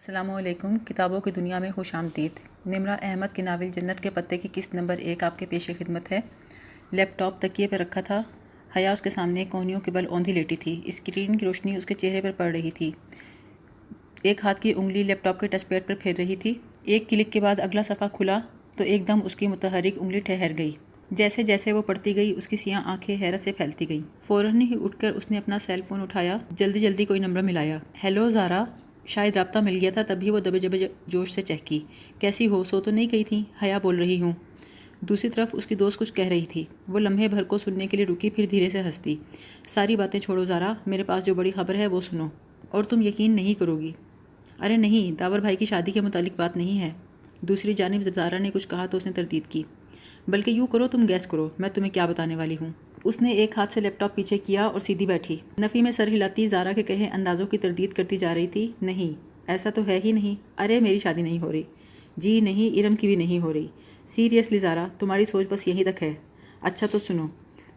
السلام علیکم۔ کتابوں کی دنیا میں خوش آمدید۔ نمرہ احمد کی ناول جنت کے پتے کی قسط نمبر ایک آپ کے پیش خدمت ہے۔ لیپ ٹاپ تکیے پہ رکھا تھا۔ حیا اس کے سامنے کونیوں کے بل اوندھی لیٹی تھی۔ اسکرین کی روشنی اس کے چہرے پر پڑ رہی تھی۔ ایک ہاتھ کی انگلی لیپ ٹاپ کے ٹچ پیڈ پر پھیر رہی تھی۔ ایک کلک کے بعد اگلا صفحہ کھلا تو ایک دم اس کی متحرک انگلی ٹھہر گئی۔ جیسے جیسے وہ پڑھتی گئی، اس کی سیاہ آنکھیں حیرت سے پھیلتی گئیں۔ فوراً ہی اٹھ کر اس نے اپنا سیل فون اٹھایا۔ جلدی جلدی کوئی نمبر ملایا۔ ہیلو زارا۔ شاید رابطہ مل گیا تھا تبھی وہ دبے جبے جوش سے چہکی۔ کیسی ہو؟ سو تو نہیں گئی تھی؟ حیا بول رہی ہوں۔ دوسری طرف اس کی دوست کچھ کہہ رہی تھی۔ وہ لمحے بھر کو سننے کے لیے رکی، پھر دھیرے سے ہنستی۔ ساری باتیں چھوڑو زارا، میرے پاس جو بڑی خبر ہے وہ سنو۔ اور تم یقین نہیں کرو گی۔ ارے نہیں، داور بھائی کی شادی کے متعلق بات نہیں ہے۔ دوسری جانب جب زارا نے کچھ کہا تو اس نے تردید کی۔ بلکہ یوں کرو، تم گیس کرو، میں تمہیں کیا بتانے والی ہوں۔ اس نے ایک ہاتھ سے لیپ ٹاپ پیچھے کیا اور سیدھی بیٹھی۔ نفی میں سر ہلاتی زارا کے کہے، اندازوں کی تردید کرتی جا رہی تھی؟ نہیں، ایسا تو ہے ہی نہیں۔ ارے، میری شادی نہیں ہو رہی۔ جی نہیں، ارم کی بھی نہیں ہو رہی۔ سیریسلی زارا، تمہاری سوچ بس یہیں تک ہے۔ اچھا تو سنو،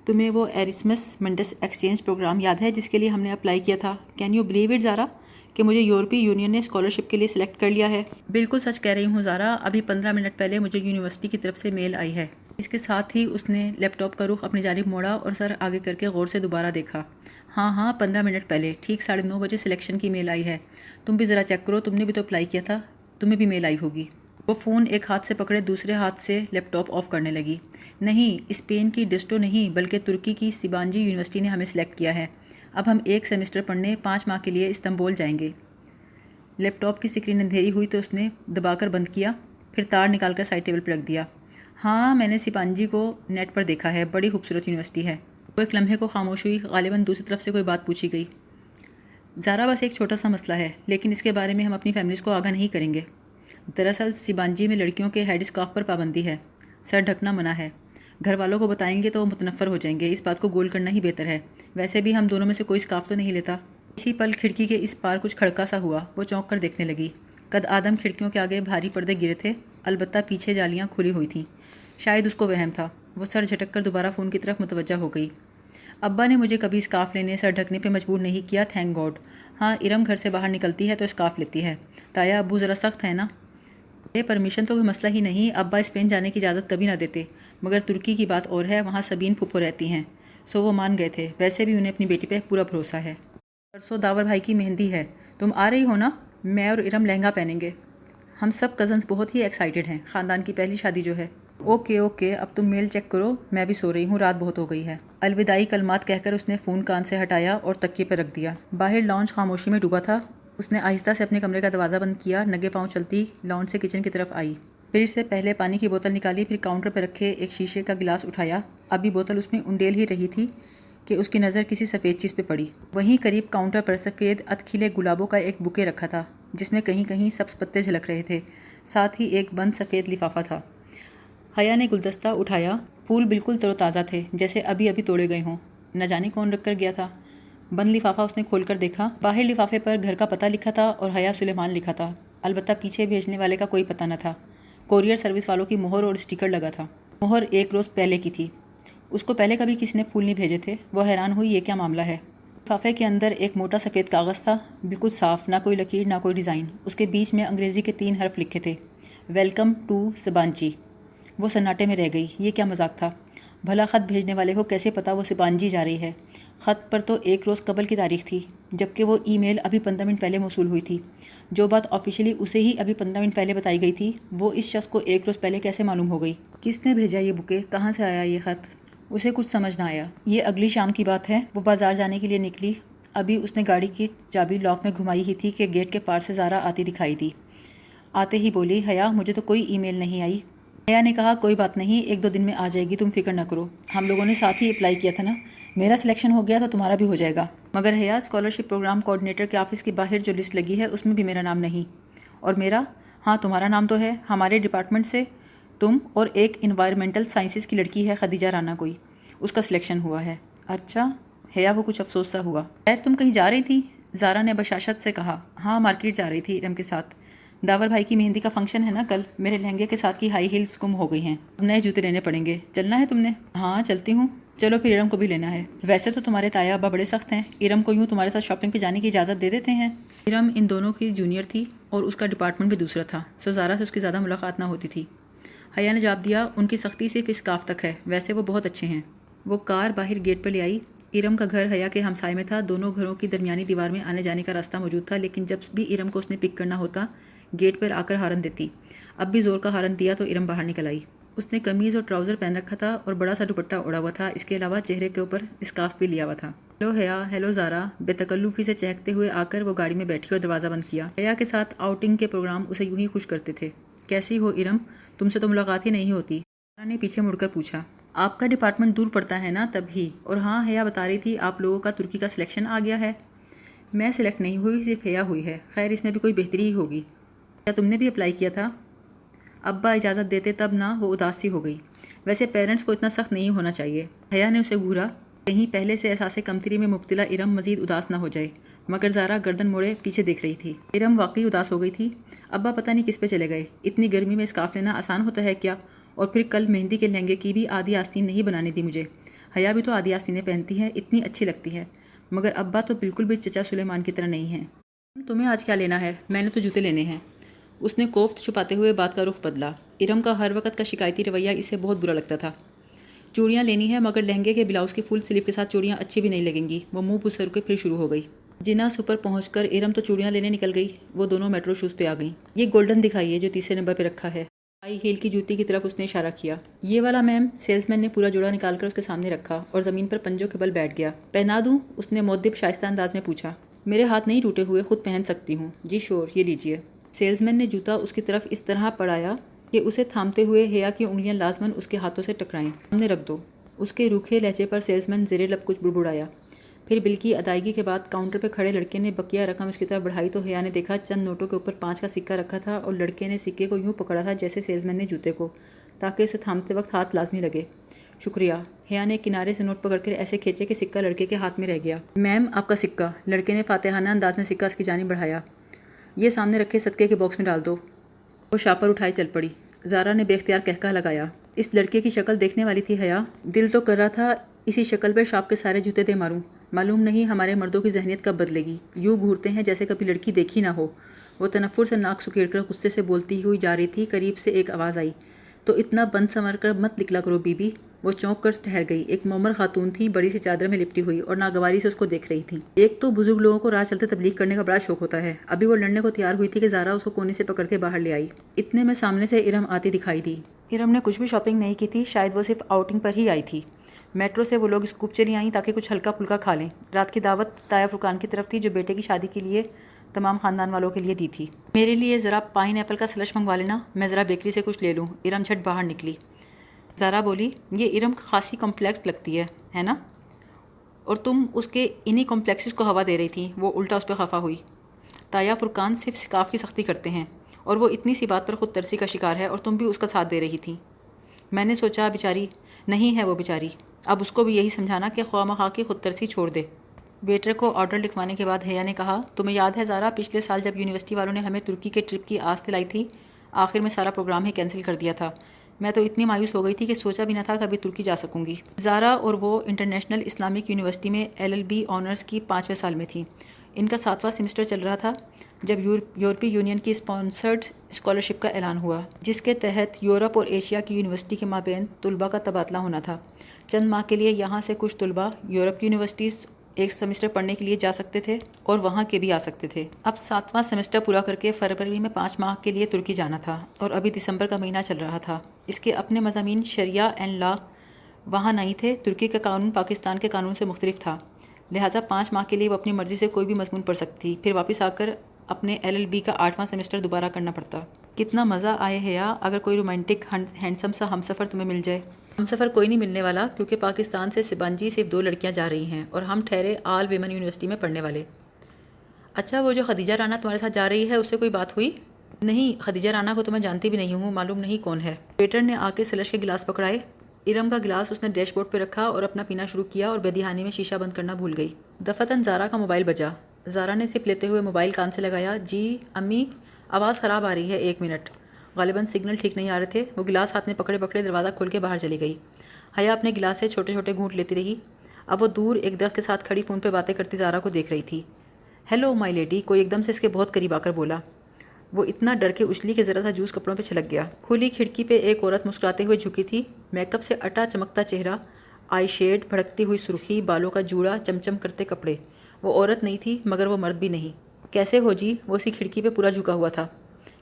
تمہیں وہ ایرسمس منڈس ایکسچینج پروگرام یاد ہے جس کے لیے ہم نے اپلائی کیا تھا؟ Can you believe it Zara? کہ مجھے یورپی یونین نے اسکالرشپ کے لیے سلیکٹ کر لیا ہے۔ بالکل سچ کہہ رہی ہوں زارا، ابھی پندرہ منٹ پہلے مجھے یونیورسٹی کی طرف سے میل آئی ہے۔ اس کے ساتھ ہی اس نے لیپ ٹاپ کا رخ اپنی جانب موڑا اور سر آگے کر کے غور سے دوبارہ دیکھا۔ ہاں ہاں پندرہ منٹ پہلے، ٹھیک ساڑھے نو بجے سلیکشن کی میل آئی ہے۔ تم بھی ذرا چیک کرو، تم نے بھی تو اپلائی کیا تھا۔ تمہیں بھی میل آئی ہوگی۔ وہ فون ایک ہاتھ سے پکڑے، دوسرے ہاتھ سے لیپ ٹاپ آف کرنے لگی۔ نہیں اسپین کی ڈسٹو نہیں، بلکہ ترکی کی سیبانجی یونیورسٹی نے ہمیں سلیکٹ کیا ہے۔ اب ہم ایک سیمسٹر پڑھنے پانچ ماہ کے لیے استنبول جائیں گے۔ لیپ ٹاپ کی سکرین اندھیری ہوئی تو اس نے دبا کر بند کیا، پھر تار نکال کر سائڈ ٹیبل پہ رکھ دیا۔ ہاں میں نے سپانجی کو نیٹ پر دیکھا ہے۔ بڑی خوبصورت یونیورسٹی ہے۔ وہ ایک لمحے کو خاموش ہوئی، غالباً دوسری طرف سے کوئی بات پوچھی گئی۔ زارا بس ایک چھوٹا سا مسئلہ ہے، لیکن اس کے بارے میں ہم اپنی فیملیز کو آگاہ نہیں کریں گے۔ دراصل سبانجی میں لڑکیوں کے ہیڈ اسکاف پر پابندی ہے۔ سر ڈھکنا منع ہے۔ گھر والوں کو بتائیں گے تو وہ متنفر ہو جائیں گے۔ اس بات کو گول کرنا ہی بہتر ہے۔ ویسے بھی ہم دونوں میں سے کوئی اسکاف تو نہیں لیتا۔ اسی پل کھڑکی کے اس پار کچھ کھڑکا سا ہوا۔ وہ چونک کر دیکھنے لگی۔ قد آدم کھڑکیوں کے آگے بھاری پردے گرے تھے۔ البتہ پیچھے جالیاں کھلی ہوئی تھیں۔ شاید اس کو وہم تھا۔ وہ سر جھٹک کر دوبارہ فون کی طرف متوجہ ہو گئی۔ ابا نے مجھے کبھی اسکاف لینے، سر ڈھکنے پہ مجبور نہیں کیا تھینک گاڈ ہاں ارم گھر سے باہر نکلتی ہے تو اسکاف لیتی ہے۔ تایا، ابو ذرا سخت ہے نا؟ یہ پرمیشن تو کوئی مسئلہ ہی نہیں، ابا اسپین جانے کی اجازت کبھی نہ دیتے۔ مگر ترکی کی بات اور ہے، وہاں سبین پھپھو رہتی ہیں۔ سو وہ مان گئے تھے۔ ویسے بھی انہیں اپنی بیٹی پہ پورا بھروسہ ہے۔ پرسوں داور بھائی کی مہندی ہے۔ تم آ رہی ہو نا؟ میں اور ارم لہنگا پہنیں گے۔ ہم سب کزنس بہت ہی ایکسائٹیڈ ہیں۔ خاندان کی پہلی شادی جو ہے۔ اوکے اوکے اب تم میل چیک کرو۔ میں بھی سو رہی ہوں، رات بہت ہو گئی ہے۔ الوداعی کلمات کہہ کر اس نے فون کان سے ہٹایا اور تکیے پہ رکھ دیا۔ باہر لانچ خاموشی میں ڈوبا تھا۔ اس نے آہستہ سے اپنے کمرے کا دروازہ بند کیا۔ نگے پاؤں چلتی لانچ سے کچن کی طرف آئی۔ پھر سے پہلے پانی کی بوتل نکالی، پھر کاؤنٹر پہ رکھے ایک شیشے کا گلاس اٹھایا۔ ابھی بوتل اس میں انڈیل ہی رہی تھی کہ اس کی نظر کسی سفید چیز پہ پڑی۔ وہیں قریب کاؤنٹر پر سفید اتکھیلے گلابوں کا ایک بکے رکھا تھا۔ جس میں کہیں کہیں سبز پتے جھلک رہے تھے۔ ساتھ ہی ایک بند سفید لفافہ تھا۔ حیا نے گلدستہ اٹھایا۔ پھول بالکل تر و تازہ تھے، جیسے ابھی ابھی توڑے گئے ہوں۔ نہ جانے کون رکھ کر گیا تھا۔ بند لفافہ اس نے کھول کر دیکھا۔ باہر لفافے پر گھر کا پتہ لکھا تھا اور حیا سلیمان لکھا تھا۔ البتہ پیچھے بھیجنے والے کا کوئی پتہ نہ تھا۔ کوریئر سروس والوں کی مہر اور اسٹیکر لگا تھا۔ مہر ایک روز پہلے کی تھی۔ اس کو پہلے کبھی کسی نے پھول نہیں بھیجے تھے۔ وہ حیران ہوئی، یہ کیا معاملہ ہے؟ لفافے کے اندر ایک موٹا سفید کاغذ تھا، بالکل صاف، نہ کوئی لکیر، نہ کوئی ڈیزائن۔ اس کے بیچ میں انگریزی کے تین حرف لکھے تھے۔ Welcome to Sabanci. وہ سناٹے میں رہ گئی۔ یہ کیا مذاق تھا؟ بھلا خط بھیجنے والے کو کیسے پتا وہ سبانجی جا رہی ہے؟ خط پر تو ایک روز قبل کی تاریخ تھی، جبکہ وہ ای میل ابھی پندرہ منٹ پہلے موصول ہوئی تھی۔ جو بات آفیشلی اسے ہی ابھی پندرہ منٹ پہلے بتائی گئی تھی، وہ اس شخص کو ایک روز پہلے کیسے معلوم ہو گئی؟ کس نے بھیجا یہ بکے؟ کہاں سے آیا یہ خط؟ اسے کچھ سمجھ نہ آیا۔ یہ اگلی شام کی بات ہے۔ وہ بازار جانے کے لیے نکلی۔ ابھی اس نے گاڑی کی چابی لاک میں گھمائی ہی تھی کہ گیٹ کے پار سے زارا آتی دکھائی دی۔ آتے ہی بولی، حیا، مجھے تو کوئی ای میل نہیں آئی۔ حیا نے کہا، کوئی بات نہیں، ایک دو دن میں آ جائے گی، تم فکر نہ کرو۔ ہم لوگوں نے ساتھ ہی اپلائی کیا تھا نا۔ میرا سلیکشن ہو گیا تو تمہارا بھی ہو جائے گا۔ مگر حیا اسکالرشپ پروگرام کوآڈینیٹر کے آفس کے باہر جو لسٹ لگی ہے، اس میں بھی میرا نام نہیں۔ اور میرا؟ ہاں تمہارا نام تو ہے۔ ہمارے ڈپارٹمنٹ سے تم اور ایک انوائرمنٹل سائنسز کی لڑکی ہے خدیجہ رانا کوئی۔ اس کا سلیکشن ہوا ہے۔ اچھا حیا کو کچھ افسوس سا ہوا۔ خیر، تم کہیں جا رہی تھی؟ زارا نے بشاشت سے کہا ہاں مارکیٹ جا رہی تھی ارم کے ساتھ۔ داور بھائی کی مہندی کا فنکشن ہے نا کل۔ میرے لہنگے کے ساتھ کی ہائی ہیلز گم ہو گئی ہیں۔ اب نئے جوتے لینے پڑیں گے۔ چلنا ہے تم نے؟ ہاں چلتی ہوں۔ چلو پھر ارم کو بھی لینا ہے۔ ویسے تو تمہارے تایا ابا بڑے سخت ہیں۔ ارم کو یوں تمہارے ساتھ شاپنگ پہ جانے کی اجازت دے دیتے ہیں؟ ارم ان دونوں کی جونیئر تھی اور اس کا ڈپارٹمنٹ بھی دوسرا تھا۔ سو زارا سے اس کی زیادہ ملاقات نہ ہوتی تھی۔ حیا نے جواب دیا ان کی سختی صرف اس کاف تک ہے۔ ویسے وہ بہت اچھے ہیں۔ وہ کار باہر گیٹ پہ لے آئی۔ ارم کا گھر حیا کے ہمسائے میں تھا۔ دونوں گھروں کی درمیانی دیوار میں آنے جانے کا راستہ موجود تھا، لیکن جب بھی ارم کو اس نے پک کرنا ہوتا، گیٹ پر آ کر ہارن دیتی۔ اب بھی زور کا ہارن دیا تو ارم باہر نکل آئی۔ اس نے کمیز اور ٹراؤزر پہن رکھا تھا اور بڑا سا دوپٹہ اڑا ہوا تھا۔ اس کے علاوہ چہرے کے اوپر اسکارف بھی لیا ہوا تھا۔ ہیلو حیا ہیلو زارا۔ بے تکلفی سے چہکتے ہوئے آ کر وہ گاڑی میں بیٹھی اور دروازہ بند کیا۔ حیا کے ساتھ آؤٹنگ کے پروگرام اسے یوں ہی خوش کرتے تھے۔ کیسی ہو ارم؟ تم سے تو ملاقات ہی نہیں ہوتی۔ نے پیچھے مڑ کر پوچھا۔ آپ کا ڈپارٹمنٹ دور پڑتا ہے نا تب ہی۔ اور ہاں حیا بتا رہی تھی، آپ لوگوں کا ترکی کا سلیکشن آ گیا ہے۔ میں سلیکٹ نہیں ہوئی، صرف حیا ہوئی ہے۔ خیر، اس میں بھی کوئی بہتری ہی ہوگی۔ کیا تم نے بھی اپلائی کیا تھا؟ ابا، اجازت دیتے تب نہ وہ اداسی ہو گئی۔ ویسے پیرنٹس کو اتنا سخت نہیں ہونا چاہیے۔ حیا نے اسے گھورا کہیں پہلے سے احساس کمتری میں مبتلا ارم مزید اداس نہ ہو جائے۔ مگر زارا گردن موڑے پیچھے دیکھ رہی تھی۔ ارم واقعی اداس ہو گئی تھی۔ ابا پتہ نہیں کس پہ چلے گئے۔ اتنی گرمی میں اسکاف لینا آسان ہوتا ہے کیا؟ اور پھر کل مہندی کے لہنگے کی بھی آدھی آستین نہیں بنانے دی مجھے۔ حیا بھی تو آدھی آستینیں پہنتی ہیں اتنی اچھی لگتی ہے۔ مگر ابا تو بالکل بھی چچا سلیمان کی طرح نہیں ہیں تمہیں آج کیا لینا ہے؟ میں نے تو جوتے لینے ہیں۔ اس نے کوفت چھپاتے ہوئے بات کا رخ بدلا۔ ارم کا ہر وقت کا شکایتی رویہ اسے بہت برا لگتا تھا۔ چوڑیاں لینی ہے مگر لہنگے کے بلاؤز کی فل سلیپ کے ساتھ چوڑیاں اچھی بھی نہیں لگیں گی۔ وہ منہ پسر کے پھر شروع ہو گئی۔ جنا سپر پہنچ کر ارم تو چوڑیاں لینے نکل گئی، وہ دونوں میٹرو شوز پہ آ گئیں۔ یہ گولڈن دکھائی ہے جو تیسرے نمبر پہ رکھا ہے۔ آئی ہیل کی جوتی کی طرف اس نے اشارہ کیا۔ یہ والا میم سیلز مین نے پورا جوڑا نکال کر اس کے سامنے رکھا اور زمین پر پنجوں کے بل بیٹھ گیا۔ پہنا دوں؟ اس نے مودب شائستہ انداز میں پوچھا۔ میرے ہاتھ نہیں ٹوٹے ہوئے، خود پہن سکتی ہوں۔ جی شور، یہ لیجیے سیلز مین نے جوتا اس کی طرف اس طرح پڑھایا کہ اسے تھامتے ہوئے حیا کی انگلیاں لازمن اس کے ہاتھوں سے ٹکرائیں۔ سامنے رکھ دو۔ اس کے روکھے لہجے پر سیلز مین زیر لب کچھ بڑبڑایا۔ پھر بل کی ادائیگی کے بعد کاؤنٹر پہ کھڑے لڑکے نے بقیہ رقم اس کی طرف بڑھائی تو حیا نے دیکھا چند نوٹوں کے اوپر پانچ کا سکہ رکھا تھا اور لڑکے نے سکے کو یوں پکڑا تھا جیسے سیلز مین نے جوتے کو، تاکہ اسے تھامتے وقت ہاتھ لازمی لگے۔ شکریہ۔ حیا نے کنارے سے نوٹ پکڑ کر ایسے کھینچے کہ سکہ لڑکے کے ہاتھ میں رہ گیا۔ میم، آپ کا سکہ۔ لڑکے نے فاتحانہ انداز میں سکہ اس کی جانب بڑھایا۔ یہ سامنے رکھے صدقے کے باکس میں ڈال دو۔ وہ شاپر اٹھائی چل پڑی۔ زارا نے بے اختیار کہکا لگایا۔ اس لڑکے کی شکل دیکھنے والی تھی حیا۔ دل تو کر رہا تھا اسی شکل پہ شاپ کے سارے جوتے دے ماروں۔ معلوم نہیں ہمارے مردوں کی ذہنیت کب بدلے گی۔ یوں گھورتے ہیں جیسے کبھی لڑکی دیکھی نہ ہو۔ وہ تنفر سے ناک سکیڑ کر غصے سے بولتی ہوئی جا رہی تھی، قریب سے ایک آواز آئی۔ تو اتنا بند سمر کر مت نکلا کرو بی بی وہ چونک کر ٹھہر گئی۔ ایک مومر خاتون تھی، بڑی سی چادر میں لپٹی ہوئی اور ناگواری سے اس کو دیکھ رہی تھی۔ ایک تو بزرگ لوگوں کو راہ چلتے تبلیغ کرنے کا بڑا شوق ہوتا ہے۔ ابھی وہ لڑنے کو تیار ہوئی تھی کہ زارا اس کو کونے سے پکڑ کے باہر لے آئی۔ اتنے میں سامنے سے ارم آتی دکھائی دی۔ ارم نے کچھ بھی شاپنگ نہیں کی تھی، شاید وہ صرف آؤٹنگ پر ہی آئی تھی۔ میٹرو سے وہ لوگ اسکوپ چلی آئیں تاکہ کچھ ہلکا پھلکا کھا لیں۔ رات کی دعوت تایا فرقان کی طرف تھی، جو بیٹے کی شادی کے لیے تمام خاندان والوں کے لیے دی تھی۔ میرے لیے ذرا پائن ایپل کا سلش منگوا لینا، میں ذرا بیکری سے کچھ لے لوں۔ ارم جھٹ باہر نکلی۔ زارا بولی، یہ ارم خاصی کمپلیکس لگتی ہے ہے نا؟ اور تم اس کے انہی کمپلیکسز کو ہوا دے رہی تھی، وہ الٹا اس پہ خفا ہوئی۔ تایا فرقان صرف سکاف کی سختی کرتے ہیں، اور وہ اتنی سی بات پر خود ترسی کا شکار ہے اور تم بھی اس کا ساتھ دے رہی تھی میں نے سوچا بیچاری نہیں ہے وہ بیچاری اب اس کو بھی یہی سمجھانا کہ خواہ مخواہ کی خود ترسی چھوڑ دے۔ ویٹر کو آرڈر لکھوانے کے بعد حیا نے کہا، تمہیں یاد ہے زارا، پچھلے سال جب یونیورسٹی والوں نے ہمیں ترکی کے ٹرپ کی آس دلائی تھی، آخر میں سارا پروگرام ہی کینسل کر دیا تھا۔ میں تو اتنی مایوس ہو گئی تھی کہ سوچا بھی نہ تھا کہ ابھی ترکی جا سکوں گی۔ زارا اور وہ انٹرنیشنل اسلامک یونیورسٹی میں ایل ایل بی آنرس کی پانچویں سال میں تھی۔ ان کا ساتواں سیمسٹر چل رہا تھا، جب یورپی یونین کی اسپانسرڈ اسکالرشپ کا اعلان ہوا، جس کے تحت یورپ اور ایشیا کی یونیورسٹی کے مابین طلباء کا تبادلہ ہونا تھا۔ چند ماہ کے لیے یہاں سے کچھ طلباء یورپ کی یونیورسٹیز ایک سیمسٹر پڑھنے کے لیے جا سکتے تھے اور وہاں کے بھی آ سکتے تھے۔ اب ساتواں سیمسٹر پورا کر کے فروری میں پانچ ماہ کے لیے ترکی جانا تھا اور ابھی دسمبر کا مہینہ چل رہا تھا۔ اس کے اپنے مضامین شریعہ اینڈ لا وہاں نہیں تھے، ترکی کا قانون پاکستان کے قانون سے مختلف تھا۔ لہٰذا پانچ ماہ کے لیے وہ اپنی مرضی سے کوئی بھی مضمون پڑھ سکتی، پھر واپس آ کر اپنے ایل ایل بی کا آٹھواں سیمسٹر دوبارہ کرنا پڑتا۔ کتنا مزہ آئے ہے یا اگر کوئی رومانٹک ہینڈسم سا ہم سفر تمہیں مل جائے۔ ہم سفر کوئی نہیں ملنے والا کیونکہ پاکستان سے سبانجی صرف دو لڑکیاں جا رہی ہیں اور ہم ٹھہرے آل ویمن یونیورسٹی میں پڑھنے والے۔ اچھا وہ جو خدیجہ رانا تمہارے ساتھ جا رہی ہے، اس سے کوئی بات ہوئی؟ نہیں، خدیجہ رانا کو تو میں جانتی بھی نہیں ہوں، معلوم نہیں کون ہے۔ ویٹر نے آ کے سلش کے گلاس پکڑائے۔ ارم کا گلاس اس نے ڈیش بورڈ پہ رکھا اور اپنا پینا شروع کیا اور بدیہانی میں شیشہ بند کرنا بھول گئی۔ دفتن زارا کا موبائل بجا۔ زارا نے سپ لیتے ہوئے موبائل کان سے لگایا۔ جی امی آواز خراب آ رہی ہے، ایک منٹ۔ غالباً سگنل ٹھیک نہیں آ رہے تھے۔ وہ گلاس ہاتھ میں پکڑے پکڑے دروازہ کھول کے باہر چلی گئی۔ حیا اپنے گلاس سے چھوٹے چھوٹے گھونٹ لیتی رہی۔ اب وہ دور ایک درخت کے ساتھ کھڑی فون پہ باتیں کرتی زارا کو دیکھ رہی تھی۔ ہیلو مائی لیڈی کوئی ایک دم سے اس کے بہت قریب آ کر بولا۔ وہ اتنا ڈر کے اچھلی کے ذرا سا جوس کپڑوں پہ چھلک گیا۔ کھلی کھڑکی پہ ایک عورت مسکراتے ہوئے جھکی تھی۔ میک اپ سے اٹا چمکتا چہرہ۔ آئی شیڈ، بھڑکتی ہوئی سرخی، بالوں کا جوڑا، چمچم کرتے کپڑے۔ وہ عورت نہیں تھی، مگر وہ مرد بھی نہیں۔ کیسے ہو جی؟ وہ اسی کھڑکی پہ پورا جھکا ہوا تھا۔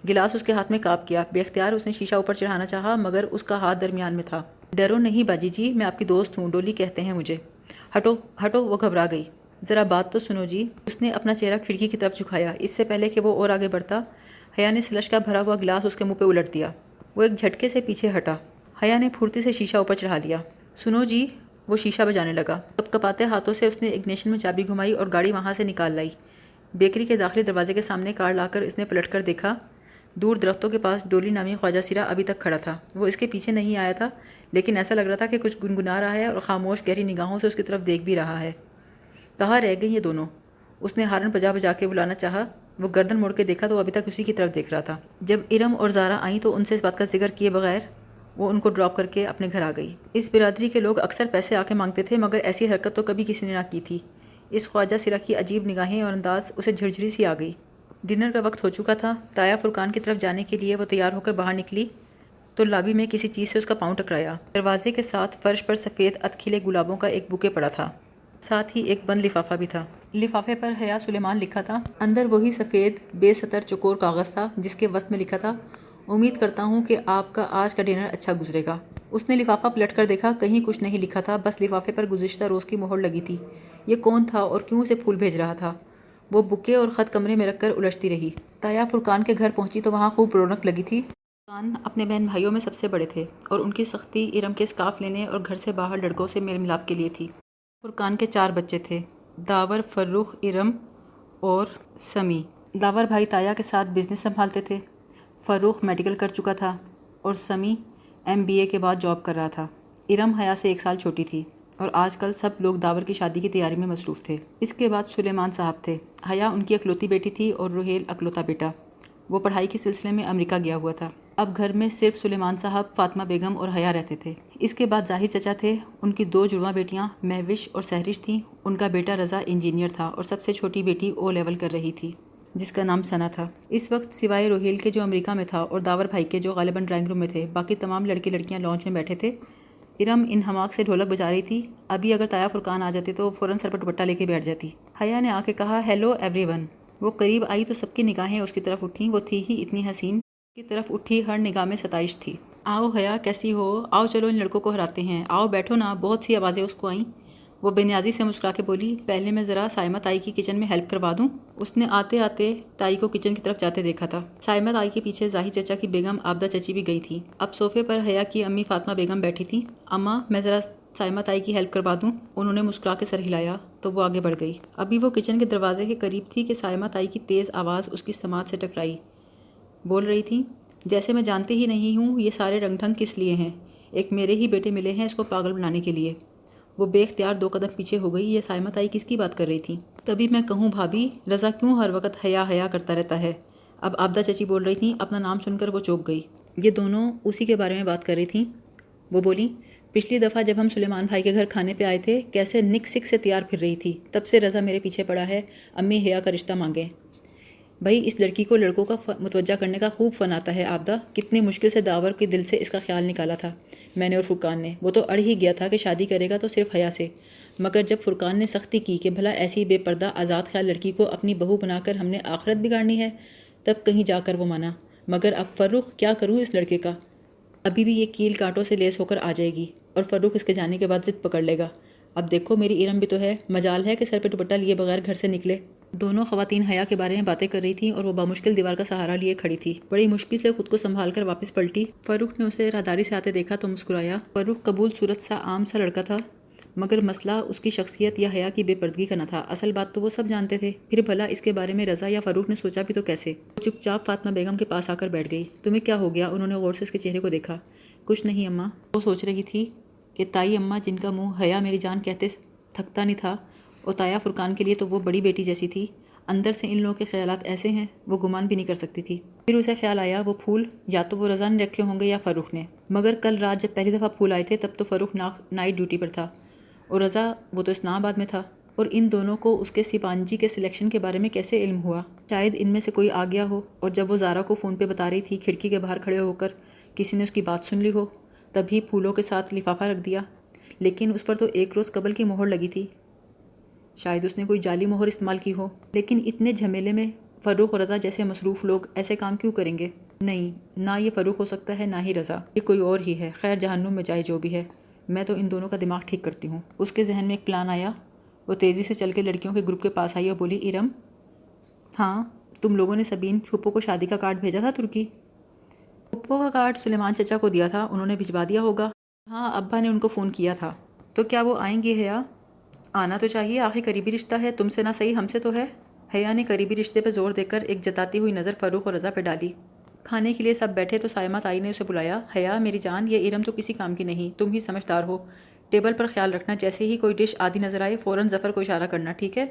گلاس اس کے ہاتھ میں کاپ کیا۔ بے اختیار اس نے شیشہ اوپر چڑھانا چاہا، مگر اس کا ہاتھ درمیان میں تھا۔ ڈرو نہیں باجی جی میں آپ کی دوست ہوں، ڈولی کہتے ہیں مجھے۔ ہٹو ہٹو، وہ گھبرا گئی۔ ذرا بات تو سنو جی۔ اس نے اپنا چہرہ کھڑکی کی طرف جھکایا۔ اس سے پہلے کہ وہ اور آگے بڑھتا، حیا نے سلش کا بھرا ہوا گلاس اس کے منہ پہ الٹ دیا۔ وہ ایک جھٹکے سے پیچھے ہٹا۔ حیا نے پھرتی سے شیشہ اوپر چڑھا لیا۔ سنو جی وہ شیشہ بجانے لگا۔ کپ کپاتے ہاتھوں سے اس نے اگنیشن میں چابی گھمائی اور گاڑی وہاں سے نکال لائی۔ بیکری کے داخلی دروازے کے سامنے کار لا کر اس نے پلٹ کر دیکھا، دور درختوں کے پاس ڈولی نامی خواجہ سرا ابھی تک کھڑا تھا۔ وہ اس کے پیچھے نہیں آیا تھا، لیکن ایسا لگ رہا تھا کہ کچھ گنگنا رہا ہے اور خاموش گہری نگاہوں سے اس کی طرف دیکھ بھی رہا ہے۔ کہاں رہ گئی یہ دونوں۔ اس نے ہارن بجا بجا کے بلانا چاہا، وہ گردن موڑ کے دیکھا تو ابھی تک اسی کی طرف دیکھ رہا تھا۔ جب ارم اور زارا آئیں تو ان سے اس بات کا ذکر کیے بغیر وہ ان کو ڈراپ کر کے اپنے گھر آ گئی۔ اس برادری کے لوگ اکثر پیسے آ کے مانگتے تھے، مگر ایسی حرکت تو کبھی کسی نے نہ کی تھی۔ اس خواجہ سرا کی عجیب نگاہیں اور انداز اسے جھرجھری سی آ گئی۔ ڈنر کا وقت ہو چکا تھا۔ تایا فرقان کی طرف جانے کے لیے وہ تیار ہو کر باہر نکلی تو لابی میں کسی چیز سے اس کا پاؤں ٹکرایا۔ دروازے کے ساتھ فرش پر سفید اتکھیلے گلابوں کا ایک بوکے پڑا تھا۔ ساتھ ہی ایک بند لفافہ بھی تھا۔ لفافے پر حیا سلیمان لکھا تھا۔ اندر وہی سفید بے سطر چکور کاغذ تھا جس کے وسط میں لکھا تھا، امید کرتا ہوں کہ آپ کا آج کا ڈنر اچھا گزرے گا۔ اس نے لفافہ پلٹ کر دیکھا، کہیں کچھ نہیں لکھا تھا، بس لفافے پر گزشتہ روز کی مہر لگی تھی۔ یہ کون تھا اور کیوں اسے پھول بھیج رہا تھا؟ وہ بکے اور خط کمرے میں رکھ کر الجھتی رہی۔ تایا فرقان کے گھر پہنچی تو وہاں خوب رونق لگی تھی۔ فرقان اپنے بہن بھائیوں میں سب سے بڑے تھے اور ان کی سختی، ارم کے اسکاف لینے اور گھر سے باہر لڑکوں سے میل ملاپ کے لیے تھی۔ فرقان کے چار بچے تھے، داور، فروخ، ارم اور سمی۔ داور بھائی تایا کے ساتھ بزنس سنبھالتے تھے۔ فروخ میڈیکل کر چکا تھا اور سمی ایم بی اے کے بعد جاب کر رہا تھا۔ ارم حیا سے ایک سال چھوٹی تھی اور آج کل سب لوگ داور کی شادی کی تیاری میں مصروف تھے۔ اس کے بعد سلیمان صاحب تھے۔ حیا ان کی اکلوتی بیٹی تھی اور روہیل اکلوتا بیٹا۔ وہ پڑھائی کے سلسلے میں امریکہ گیا ہوا تھا۔ اب گھر میں صرف سلیمان صاحب، فاطمہ بیگم اور حیا رہتے تھے۔ اس کے بعد ظاہر چچا تھے۔ ان کی دو جڑواں بیٹیاں، مہوش اور سہرش تھیں۔ ان کا بیٹا رضا انجینئر تھا اور سب سے چھوٹی بیٹی او لیول کر رہی تھی۔ جس کا نام سنا تھا۔ اس وقت سوائے روہیل کے جو امریکہ میں تھا اور داور بھائی کے جو غالباً ڈرائنگ روم میں تھے، باقی تمام لڑکے لڑکیاں لانچ میں بیٹھے تھے۔ ارم ان ہماک سے ڈھولک بجا رہی تھی۔ ابھی اگر تایا فرقان آ جاتے تو فوراً سر پر دوپٹہ لے کے بیٹھ جاتی۔ حیا نے آ کے کہا ہیلو ایوری ون وہ قریب آئی تو سب کی نگاہیں اس کی طرف اٹھیں۔ وہ تھی ہی اتنی حسین کی طرف اٹھی، ہر نگاہ میں ستائش تھی۔ آؤ حیا، کیسی ہو؟ آؤ چلو ان لڑکوں کو ہراتے ہیں۔ آؤ بیٹھو نا، بہت سی آوازیں اس کو آئیں۔ وہ بے نیازی سے مسکرا کے بولی، پہلے میں ذرا سائمہ تائی کی کچن میں ہیلپ کروا دوں؟ اس نے آتے آتے تائی کو کچن کی طرف جاتے دیکھا تھا۔ سائمہ تائی کے پیچھے ظاہر چچا کی بیگم آبدہ چچی بھی گئی تھی۔ اب صوفے پر حیا کی امی فاطمہ بیگم بیٹھی تھی اماں، میں ذرا سائمہ تائی کی ہیلپ کروا دوں۔ انہوں نے مسکرا کے سر ہلایا تو وہ آگے بڑھ گئی۔ ابھی وہ کچن کے دروازے کے قریب تھی کہ سائمہ تائی کی تیز آواز اس کی سماعت سے ٹکرائی۔ بول رہی تھی جیسے میں جانتی ہی نہیں ہوں، یہ سارے رنگ ڈھنگ کس لیے ہیں؟ ایک میرے ہی بیٹے ملے ہیں اس کو پاگل بنانے کے لیے۔ وہ بے اختیار دو قدم پیچھے ہو گئی، یہ سائمہ تائی کس کی بات کر رہی تھی؟ تبھی میں کہوں بھابھی، رضا کیوں ہر وقت حیا حیا کرتا رہتا ہے؟ اب آبدہ چچی بول رہی تھیں اپنا نام سن کر وہ چوک گئی۔ یہ دونوں اسی کے بارے میں بات کر رہی تھیں؟ وہ بولی، پچھلی دفعہ جب ہم سلیمان بھائی کے گھر کھانے پہ آئے تھے، کیسے نک سک سے تیار پھر رہی تھی؟ تب سے رضا میرے پیچھے پڑا ہے، امی حیا کا رشتہ مانگے بھائی، اس لڑکی کو لڑکوں کا متوجہ کرنے کا خوب فن آتا ہے، آبدہ۔ کتنی مشکل سے داور کے دل سے اس کا خیال نکالا تھا۔ میں نے اور فرقان نے۔ وہ تو اڑ ہی گیا تھا کہ شادی کرے گا تو صرف حیا سے۔ مگر جب فرقان نے سختی کی کہ بھلا ایسی بے پردہ آزاد خیال لڑکی کو اپنی بہو بنا کر ہم نے آخرت بگاڑنی ہے، تب کہیں جا کر وہ مانا۔ مگر اب فروخ کیا کروں اس لڑکے کا؟ ابھی بھی یہ کیل کانٹوں سے لیس ہو کر آ جائے گی اور فروخ اس کے جانے کے بعد ضد پکڑ لے گا۔ اب دیکھو، میری ارم بھی تو ہے۔ مجال ہے کہ سر پہ دوپٹہ لیے بغیر گھر سے نکلے۔ دونوں خواتین حیا کے بارے میں باتیں کر رہی تھیں اور وہ بامشکل دیوار کا سہارا لیے کھڑی تھی۔ بڑی مشکل سے خود کو سنبھال کر واپس پلٹی۔ فروخ نے اسے راداری سے آتے دیکھا تو مسکرایا۔ فروخ قبول صورت سا عام سا لڑکا تھا، مگر مسئلہ اس کی شخصیت یا حیا کی بے پردگی کا نہ تھا۔ اصل بات تو وہ سب جانتے تھے۔ پھر بھلا اس کے بارے میں رضا یا فروخ نے سوچا بھی تو کیسے؟ چپ چاپ فاطمہ بیگم کے پاس آ کر بیٹھ گئی۔ تمہیں کیا ہو گیا؟ انہوں نے غور سے اس کے چہرے کو دیکھا۔ کچھ نہیں، اماں۔ وہ سوچ رہی تھی کہ تائی اماں جن کا منہ حیا میری جان کہتے تھکتا نہیں تھا اور فرقان کے لیے تو وہ بڑی بیٹی جیسی تھی۔ اندر سے ان لوگوں کے خیالات ایسے ہیں، وہ گمان بھی نہیں کر سکتی تھی۔ پھر اسے خیال آیا، وہ پھول یا تو وہ رضا نے رکھے ہوں گے یا فروخ نے۔ مگر کل رات جب پہلی دفعہ پھول آئے تھے، تب تو فروخ نائٹ ڈیوٹی پر تھا۔ اور رضا وہ تو اسلام آباد میں تھا۔ اور ان دونوں کو اس کے سپانجی کے سلیکشن کے بارے میں کیسے علم ہوا؟ شاید ان میں سے کوئی آ گیا ہو۔ اور جب وہ زارا کو فون پہ بتا رہی تھی، کھڑکی کے باہر کھڑے ہو کر کسی نے اس کی بات سن لی ہو، تبھی پھولوں کے ساتھ لفافہ رکھ دیا۔ لیکن اس پر تو ایک روز قبل کی مہر لگی تھی۔ شاید اس نے کوئی جعلی مہر استعمال کی ہو۔ لیکن اتنے جھمیلے میں فروخ رضا جیسے مصروف لوگ ایسے کام کیوں کریں گے؟ نہیں، نہ یہ فروخ ہو سکتا ہے، نہ ہی رضا۔ یہ کوئی اور ہی ہے۔ خیر، جہنم میں چاہے جو بھی ہے۔ میں تو ان دونوں کا دماغ ٹھیک کرتی ہوں۔ اس کے ذہن میں ایک پلان آیا۔ وہ تیزی سے چل کے لڑکیوں کے گروپ کے پاس آئی اور بولی ارم ہاں تم لوگوں نے سبین پھپھو کو شادی کا کارڈ بھیجا تھا ترکی؟ پھپھو کا کارڈ سلیمان چچا کو دیا تھا، انہوں نے بھجوا دیا ہوگا۔ ہاں ابا نے ان کو فون کیا تھا۔ تو کیا وہ آئیں گے حیا؟ آنا تو چاہیے آخر قریبی رشتہ ہے، تم سے نہ صحیح، ہم سے تو ہے۔ حیا نے قریبی رشتے پہ زور دے کر ایک جتاتی ہوئی نظر فروخ اور رضا پہ ڈالی۔ کھانے کے لیے سب بیٹھے تو سائمہ تائی نے اسے بلایا، حیا، میری جان، یہ ارم تو کسی کام کی نہیں، تم ہی سمجھدار ہو۔ ٹیبل پر خیال رکھنا، جیسے ہی کوئی ڈش آدھی نظر آئے، فوراً ظفر کو اشارہ کرنا، ٹھیک ہے؟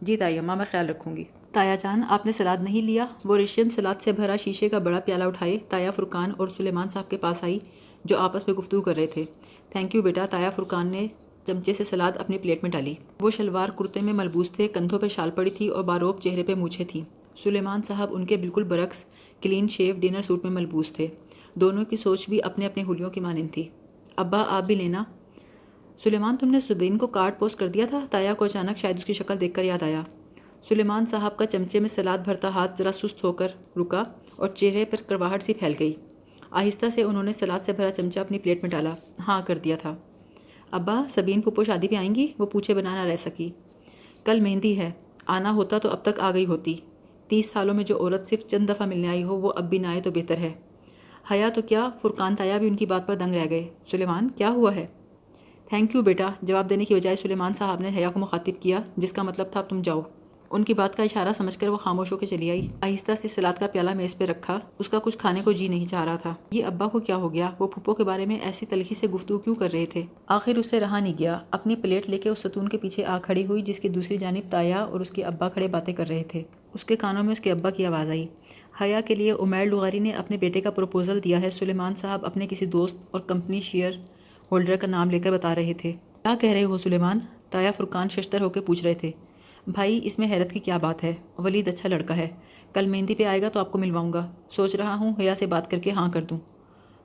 جی تائی اماں، میں خیال رکھوں گی۔ تایا جان، آپ نے سلاد نہیں لیا؟ وہ ریشین سلاد سے بھرا شیشے کا بڑا پیالہ اٹھائے، تایا فرقان اور سلیمان صاحب کے پاس آئی، جو آپس میں گفتگو کر رہے تھے۔ تھینک یو بیٹا، تایا فرقان نے چمچے سے سلاد اپنی پلیٹ میں ڈالی۔ وہ شلوار کرتے میں ملبوس تھے، کندھوں پہ شال پڑی تھی اور باروب چہرے پہ مونچھے تھی سلیمان صاحب ان کے بالکل برعکس کلین شیو ڈنر سوٹ میں ملبوس تھے۔ دونوں کی سوچ بھی اپنے اپنے ہولیوں کی مانند تھی۔ ابا، آپ بھی لینا۔ سلیمان، تم نے سبین کو کارڈ پوسٹ کر دیا تھا؟ تایا کو اچانک شاید اس کی شکل دیکھ کر یاد آیا۔ سلیمان صاحب کا چمچے میں سلاد بھرتا ہاتھ ذرا سست ہو کر رکا اور چہرے پر کرواہٹ سی پھیل گئی۔ آہستہ سے انہوں نے سلاد سے بھرا چمچہ اپنی پلیٹ میں ڈالا۔ ہاں کر دیا تھا۔ ابا، سبین پھپھو شادی پہ آئیں گی؟ وہ پوچھے بنانا رہ سکی۔ کل مہندی ہے، آنا ہوتا تو اب تک آ گئی ہوتی۔ تیس سالوں میں جو عورت صرف چند دفعہ ملنے آئی ہو، وہ اب بھی نہ آئے تو بہتر ہے۔ حیا تو کیا؟ فرقان تایا بھی ان کی بات پر دنگ رہ گئے۔ سلیمان، کیا ہوا ہے؟ تھینک یو بیٹا۔ جواب دینے کی بجائے سلیمان صاحب نے حیا کو مخاطب کیا، جس کا مطلب تھا تم جاؤ۔ ان کی بات کا اشارہ سمجھ کر وہ خاموش ہو کے چلی آئی۔ آہستہ سے سلاد کا پیالہ میز پہ رکھا، اس کا کچھ کھانے کو جی نہیں چاہ رہا تھا۔ یہ ابا کو کیا ہو گیا؟ وہ پھپھو کے بارے میں ایسی تلخی سے گفتگو کیوں کر رہے تھے؟ آخر اس سے رہا نہیں گیا۔ اپنی پلیٹ لے کے اس ستون کے پیچھے آ کھڑی ہوئی، جس کی دوسری جانب تایا اور اس کے ابا کھڑے باتیں کر رہے تھے۔ اس کے کانوں میں اس کے ابا کی آواز آئی۔ حیا کے لیے عمیر لغاری نے اپنے بیٹے کا پروپوزل دیا ہے۔ سلیمان صاحب اپنے کسی دوست اور کمپنی شیئر ہولڈر کا نام لے کر بتا رہے تھے۔ کیا کہہ رہے ہو سلیمان؟ تایا فرقان ششتر ہو کے پوچھ رہے تھے۔ بھائی، اس میں حیرت کی کیا بات ہے؟ ولید اچھا لڑکا ہے۔ کل مہندی پہ آئے گا تو آپ کو ملواؤں گا۔ سوچ رہا ہوں، حیا سے بات کر کے ہاں کر دوں۔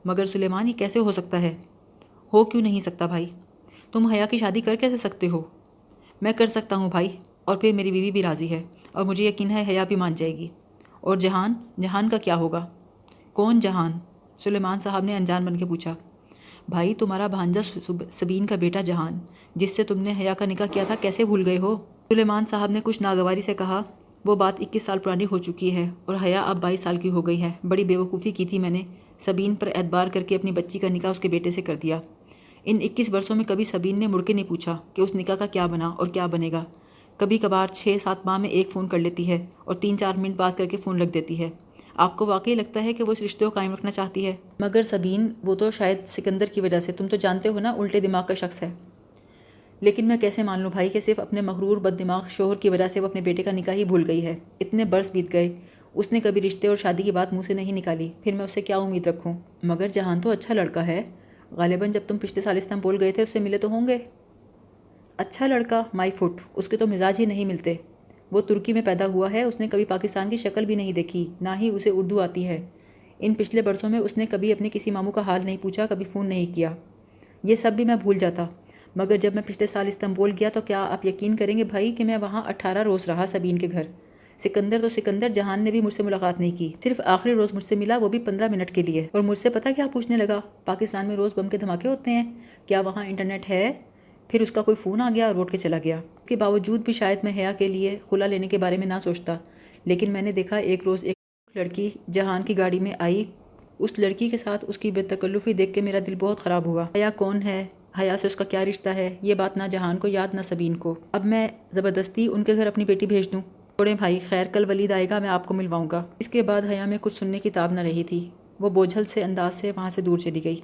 مگر سلیمان یہ کیسے ہو سکتا ہے؟ ہو کیوں نہیں سکتا بھائی؟ تم حیا کی شادی کر کیسے سکتے ہو؟ میں کر سکتا ہوں بھائی، اور پھر میری بیوی بھی راضی ہے، اور مجھے یقین ہے حیا بھی مان جائے گی۔ اور جہان؟ جہان کا کیا ہوگا؟ کون جہان؟ سلیمان صاحب نے انجان بن کے پوچھا۔ بھائی، تمہارا بھانجا سبین کا بیٹا جہان، جس سے تم نے حیا کا نکاح کیا تھا، کیسے بھول گئے ہو؟ سلیمان صاحب نے کچھ ناگواری سے کہا، وہ بات اکیس سال پرانی ہو چکی ہے اور حیا اب بائیس سال کی ہو گئی ہے۔ بڑی بیوقوفی کی تھی میں نے۔ سبین پر اعتبار کر کے اپنی بچی کا نکاح اس کے بیٹے سے کر دیا۔ ان اکیس برسوں میں کبھی سبین نے مڑ کے نہیں پوچھا کہ اس نکاح کا کیا بنا اور کیا بنے گا۔ کبھی کبھار چھ سات ماہ میں ایک فون کر لیتی ہے اور تین چار منٹ بات کر کے فون رکھ دیتی ہے۔ آپ کو واقعی لگتا ہے کہ وہ اس رشتے کو قائم رکھنا چاہتی ہے؟ مگر سبین، وہ تو شاید سکندر کی وجہ سے۔ تم تو جانتے ہو نا، الٹے دماغ کا شخص ہے۔ لیکن میں کیسے مان لوں بھائی کہ صرف اپنے مغرور بد دماغ شوہر کی وجہ سے وہ اپنے بیٹے کا نکاح ہی بھول گئی ہے؟ اتنے برس بیت گئے۔ اس نے کبھی رشتے اور شادی کی بات منہ سے نہیں نکالی۔ پھر میں اسے کیا امید رکھوں؟ مگر جہان تو اچھا لڑکا ہے، غالباً جب تم پچھلے سال استنبول گئے تھے، اس سے ملے تو ہوں گے۔ اچھا لڑکا، مائی فٹ، اس کے تو مزاج ہی نہیں ملتے۔ وہ ترکی میں پیدا ہوا ہے، اس نے کبھی پاکستان کی شکل بھی نہیں دیکھی، نہ ہی اسے اردو آتی ہے۔ ان پچھلے برسوں میں اس نے کبھی اپنے کسی ماموں کا حال نہیں پوچھا، کبھی فون نہیں کیا۔ یہ سب بھی میں بھول جاتا۔ مگر جب میں پچھلے سال استنبول گیا تو کیا آپ یقین کریں گے بھائی کہ میں وہاں اٹھارہ روز رہا سبین کے گھر؟ سکندر تو سکندر، جہان نے بھی مجھ سے ملاقات نہیں کی۔ صرف آخری روز مجھ سے ملا، وہ بھی پندرہ منٹ کے لیے۔ اور مجھ سے پتا کیا پوچھنے لگا؟ پاکستان میں روز بم کے دھماکے ہوتے ہیں۔ کیا وہاں انٹرنیٹ ہے؟ پھر اس کا کوئی فون آ گیا اور روٹ کے چلا گیا۔ اس کے باوجود بھی شاید میں حیا کے لیے کھلا لینے کے بارے میں نہ سوچتا۔ لیکن میں نے دیکھا، ایک روز ایک لڑکی جہان کی گاڑی میں آئی۔ اس لڑکی کے ساتھ اس کی بے تکلفی دیکھ کے میرا دل بہت خراب ہوا۔ حیا کون ہے؟ حیا سے اس کا کیا رشتہ ہے؟ یہ بات نہ جہان کو یاد نہ سبین کو۔ اب میں زبردستی ان کے گھر اپنی بیٹی بھیج دوں۔ چھوڑیں بھائی، خیر، کل ولید آئے گا، میں آپ کو ملواؤں گا۔ اس کے بعد حیا میں کچھ سننے کی تاب نہ رہی تھی۔ وہ بوجھل سے انداز سے وہاں سے دور چلی گئی۔